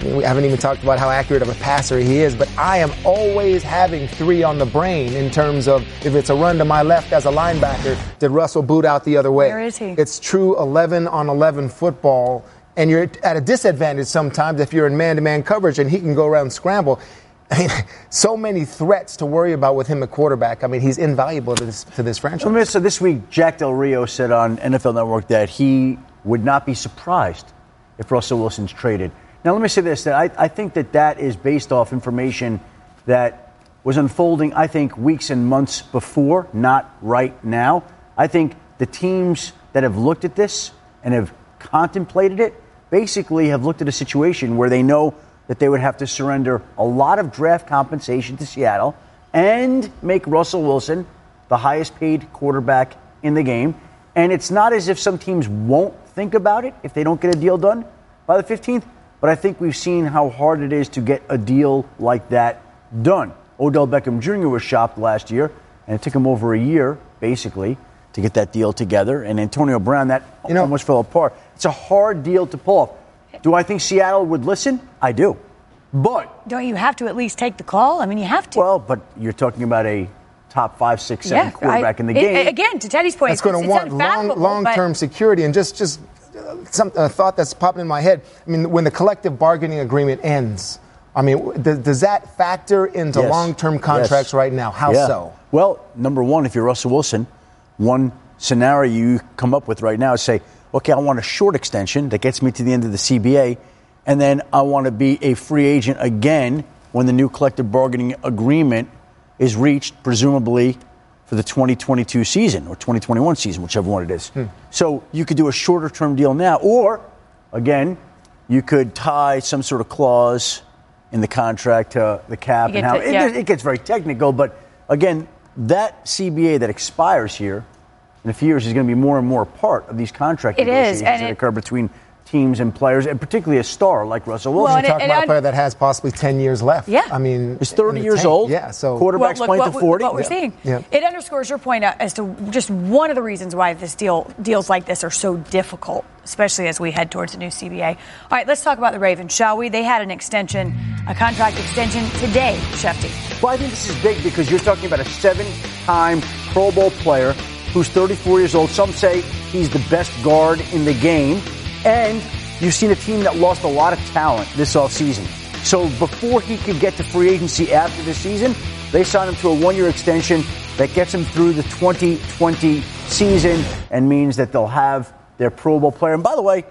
I mean, we haven't even talked about how accurate of a passer he is, but I am always having three on the brain in terms of if it's a run to my left as a linebacker, did Russell boot out the other way? Where is he? It's true 11 on 11 football, and you're at a disadvantage sometimes if you're in man-to-man coverage and he can go around and scramble. I mean, so many threats to worry about with him at quarterback. I mean, he's invaluable to this, to this franchise. So, so this week, Jack Del Rio said on NFL Network that he would not be surprised if Russell Wilson's traded. Now, let me say this: that I, I think that that is based off information that was unfolding, I think, weeks and months before, not right now. I think the teams that have looked at this and have contemplated it basically have looked at a situation where they know that they would have to surrender a lot of draft compensation to Seattle and make Russell Wilson the highest paid quarterback in the game. And it's not as if some teams won't think about it if they don't get a deal done by the 15th, but I think we've seen how hard it is to get a deal like that done. Odell Beckham Jr. was shopped last year, and it took him over a year, basically, to get that deal together. And Antonio Brown, that you know, almost fell apart. It's a hard deal to pull off. Do I think Seattle would listen? I do. But don't you have to at least take the call? I mean, you have to. Well, but you're talking about a top five, six, seven yeah, quarterback I, in the game. It, again, to Tedy's point, that's going to want long, long-term security and just just some uh, thought that's popping in my head. I mean, when the collective bargaining agreement ends, I mean, does, does that factor into Yes. long-term contracts Yes. right now? How Yeah. so? Well, number one, if you're Russell Wilson, one scenario you come up with right now is say, okay, I want a short extension that gets me to the end of the CBA, and then I want to be a free agent again when the new collective bargaining agreement is reached, presumably for the 2022 season or 2021 season, whichever one it is. Hmm. So you could do a shorter term deal now, or again, you could tie some sort of clause in the contract to the cap and how to- it, yeah. it gets very technical. But again, that CBA that expires here in a few years is going to be more and more a part of these contract It is, negotiations and that it- occur between teams and players, and particularly a star like Russell Wilson. Well, and You're talking and about a player that has possibly 10 years left. Yeah. I mean, He's 30 years tank. old. Yeah, so Quarterback's Well, playing look, to what, 40. What we're Yeah. seeing, Yeah. it underscores your point uh, as to just one of the reasons why this deal deals like this are so difficult, especially as we head towards a new CBA. All right, let's talk about the Ravens, shall we? They had an extension, a contract extension today, Schefty. Well, I think this is big because you're talking about a seven-time Pro Bowl player who's 34 years old. Some say he's the best guard in the game, and you've seen a team that lost a lot of talent this offseason. So before he could get to free agency after the season, they signed him to a one-year extension that gets him through the 2020 season and means that they'll have their Pro Bowl player. And by the way,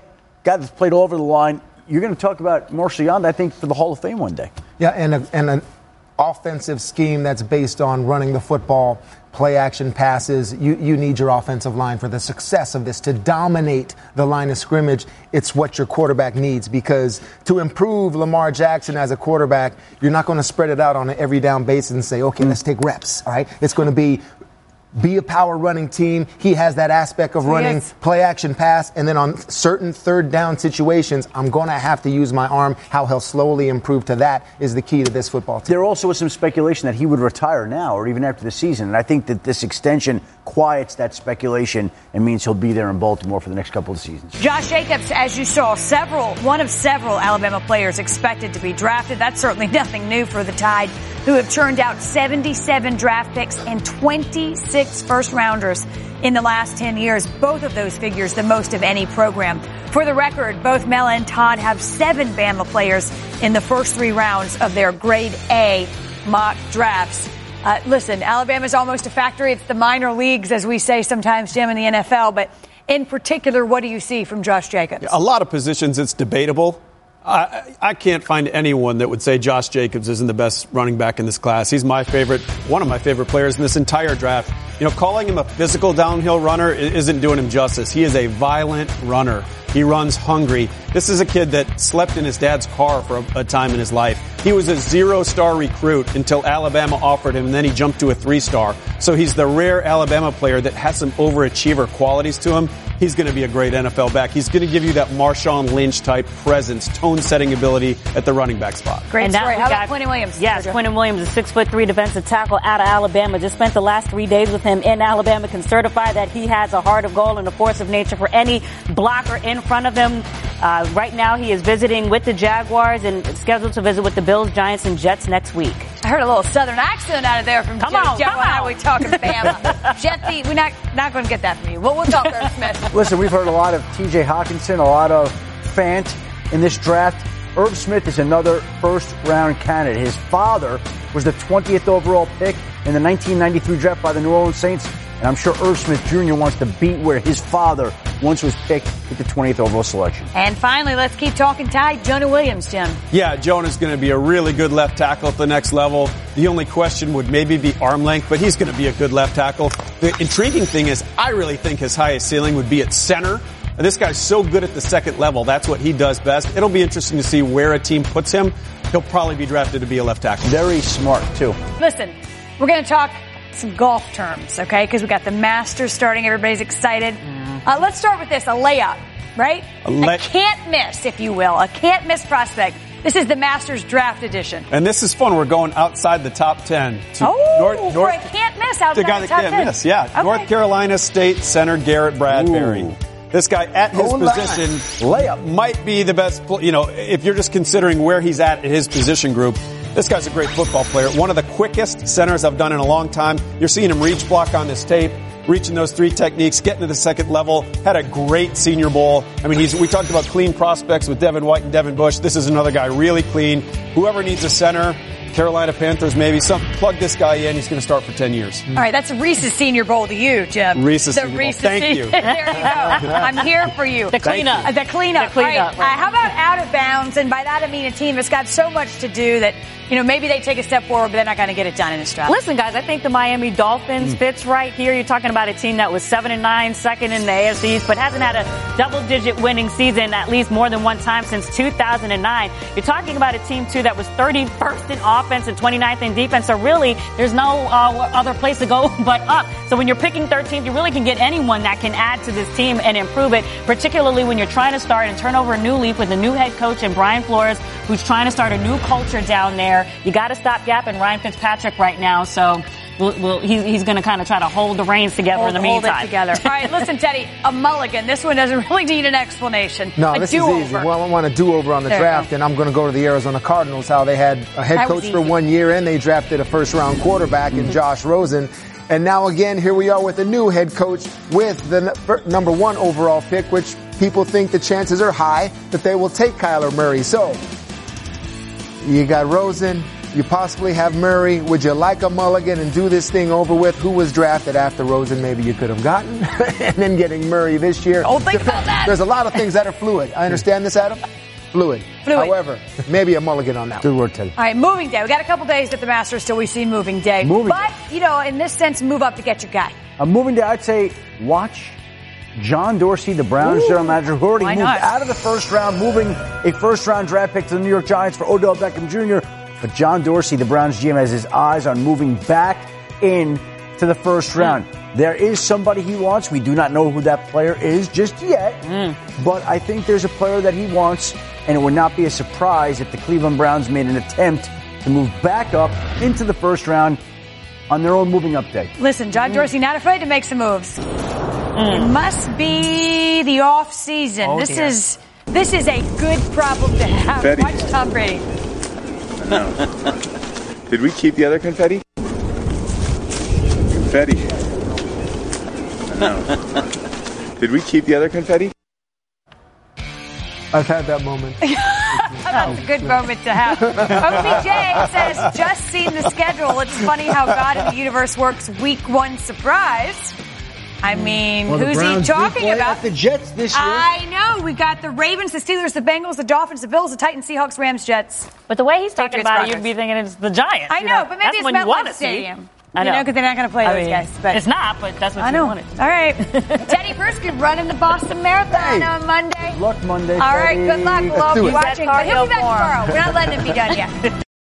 guy that's played all over the line. You're going to talk about Marshall Yanda, I think, for the Hall of Fame one day. Yeah, and, a, and an offensive scheme that's based on running the football, play action passes. You, you need your offensive line for the success of this to dominate the line of scrimmage. It's what your quarterback needs because to improve Lamar Jackson as a quarterback, you're not going to spread it out on an every down basis and say, okay, let's take reps. All right, it's going to be be a power running team. He has that aspect of running Yes. play action pass, and then on certain third down situations, I'm going to have to use my arm. How he'll slowly improve to that is the key to this football team. There also was some speculation that he would retire now or even after the season. And I think that this extension quiets that speculation and means he'll be there in Baltimore for the next couple of seasons. Josh Jacobs, as you saw, several, one of several Alabama players expected to be drafted. That's certainly nothing new for the Tide, who have turned out 77 draft picks and 26 first rounders in the last 10 years. Both of those figures, the most of any program. For the record, both Mel and Todd have seven Bama players in the first three rounds of their grade A mock drafts. Uh, listen, Alabama's almost a factory. It's the minor leagues, as we say sometimes, Jim, in the NFL. But in particular, what do you see from Josh Jacobs? A lot of positions, it's debatable. I, can't find anyone that would say Josh Jacobs isn't the best running back in this class. He's my favorite, one of my favorite players in this entire draft. you know, calling him a physical downhill runner isn't doing him justice. He is a violent runner. He runs hungry. This is a kid that slept in his dad's car for a, a time in his life. He was a zero star recruit until Alabama offered him, and then he jumped to a three star. So he's the rare Alabama player that has some overachiever qualities to him. He's going to be a great NFL back. He's going to give you that Marshawn Lynch type presence, tone setting ability at the running back spot. Great And story. How about got- Quinnen Williams? Yes, Georgia? Quinnen Williams, a six foot three defensive tackle out of Alabama. Just spent the last three days with him in Alabama. Can certify that he has a heart of gold and a force of nature for any blocker in front of him. Uh, right now, he is visiting with the Jaguars and scheduled to visit with the Bills, Giants, and Jets next week. I heard a little southern accent out of there from Come Joe on, Joe. come How on. we talking Bama? Schefty, we're not not going to get that from you. Well, we'll talk Irv Smith. Listen, we've heard a lot of TJ Hockenson, a lot of Fant in this draft. Irv Smith is another first round candidate. His father was the 20th overall pick in the 1993 draft by the New Orleans Saints. And I'm sure Irv Smith Jr. wants to beat where his father once was picked with the 20th overall selection. And finally, let's keep talking tight. Jonah Williams, Jim. Yeah, Jonah's going to be a really good left tackle at the next level. The only question would maybe be arm length, but he's going to be a good left tackle. The intriguing thing is, I really think his highest ceiling would be at center. And this guy's so good at the second level. That's what he does best. It'll be interesting to see where a team puts him. He'll probably be drafted to be a left tackle. Very smart, too. Listen, we're going to talk some golf terms, okay? Because we got the Masters starting. Everybody's excited. Uh, let's start with this: a layup, right? A lay- can't miss, if you will, a can't miss prospect. This is the Masters Draft Edition. And this is fun. We're going outside the top 10 to Oh, North, for a can't miss outside the guy the that top can't 10. miss. Yeah, Okay. North Carolina State center Garrett Bradbury. Ooh. This guy at his Hold on. position Layup. might be the best. pl- You know, if you're just considering where he's at in his position group, this guy's a great football player. One of the quickest centers I've done in a long time. You're seeing him reach block on this tape. Reaching those three techniques, getting to the second level, had a great senior bowl. I mean, he's, we talked about clean prospects with Devin White and Devin Bush. This is another guy really clean. Whoever needs a center, Carolina Panthers maybe, some, plug this guy in. He's going to start for 10 years. All right, that's Reese's Senior Bowl to you, Jim. Reese's the Senior Bowl. Reese's Thank Senior- you. there you go. I'm here for you. The cleanup. Uh, the cleanup. The cleanup, All right. right. Uh, how about out of bounds? And by that I mean a team that's got so much to do that you know maybe they take a step forward, but they're not going to get it done in this draft. Listen, guys, I think the Miami Dolphins fits right here. You're talking about a team that was seven and nine, second in the AFC East, but hasn't had a double-digit winning season at least more than one time since 2009. You're talking about a team too that was 31st in offense and 29th in defense. So really, there's no uh, other place to go but up. So when you're picking 13th, you really can get anyone that can add to this team and improve it, particularly when you're trying to start and turn over a new leaf with a new head coach and Brian Flores, who's trying to start a new culture down there. You got to stop Gap and Ryan Fitzpatrick right now. So we'll, we'll, he's, he's going to kind of try to hold the reins together Hold, in the meantime. hold it together. All right, listen, Tedy, a mulligan. This one doesn't really need an explanation. No, a this do-over. is easy. Well, I want a do-over on the There draft, and I'm going to go to the Arizona Cardinals. How they had a head That coach for one year, and they drafted a first-round quarterback Mm-hmm. in Josh Rosen. And now again, here we are with a new head coach with the n- number one overall pick, which people think the chances are high that they will take Kyler Murray. So you got Rosen. You possibly have Murray. Would you like a mulligan and do this thing over with? Who was drafted after Rosen? Maybe you could have gotten, and then getting Murray this year. Don't think about that. There's a lot of things that are fluid. I understand this, Adam. Fluid. Fluid. However, maybe a mulligan on that. Good word, Tedy. All right, moving day. We got a couple days at the Masters till we see moving day. Moving but, you know, in this sense, move up to get your guy. I'm moving day, I'd say, watch John Dorsey, the Browns Ooh, general manager, who already moved not? out of the first round, moving a first round draft pick to the New York Giants for Odell Beckham Jr. But John Dorsey, the Browns GM, has his eyes on moving back in to the first hmm. round. There is somebody he wants. We do not know who that player is just yet, hmm. but I think there's a player that he wants, and it would not be a surprise if the Cleveland Browns made an attempt to move back up into the first round on their own moving up day. Listen, John hmm. Dorsey not afraid to make some moves. Mm. It must be the off season. Oh, this dear. is this is a good problem to have. Confetti. Watch Tom Brady. Did we keep the other confetti? Confetti. No. Did we keep the other confetti? I've had that moment. That's a good moment to have. OBJ says, just seen the schedule. It's funny how God in the universe works week one surprise. I mean, Well, who's he Browns do talking play about? at the Jets this year. I know. We got the Ravens, the Steelers, the Bengals, the Dolphins, the Bills, the Titans, Seahawks, Rams, Jets. But the way he's talking Patriots about it, you'd be thinking it's the Giants. I you know, but maybe that's it's when you MetLife want to see. Stadium. I You know. know, because they're not going to play I those mean, guys. But it's not, but that's what I you know. wanted. All right. Tedy Bruschi running the Boston Marathon Hey. on Monday. Good Luck Monday. All right. Good luck. We'll all be watching. But he'll be back tomorrow. We're not letting him be done yet.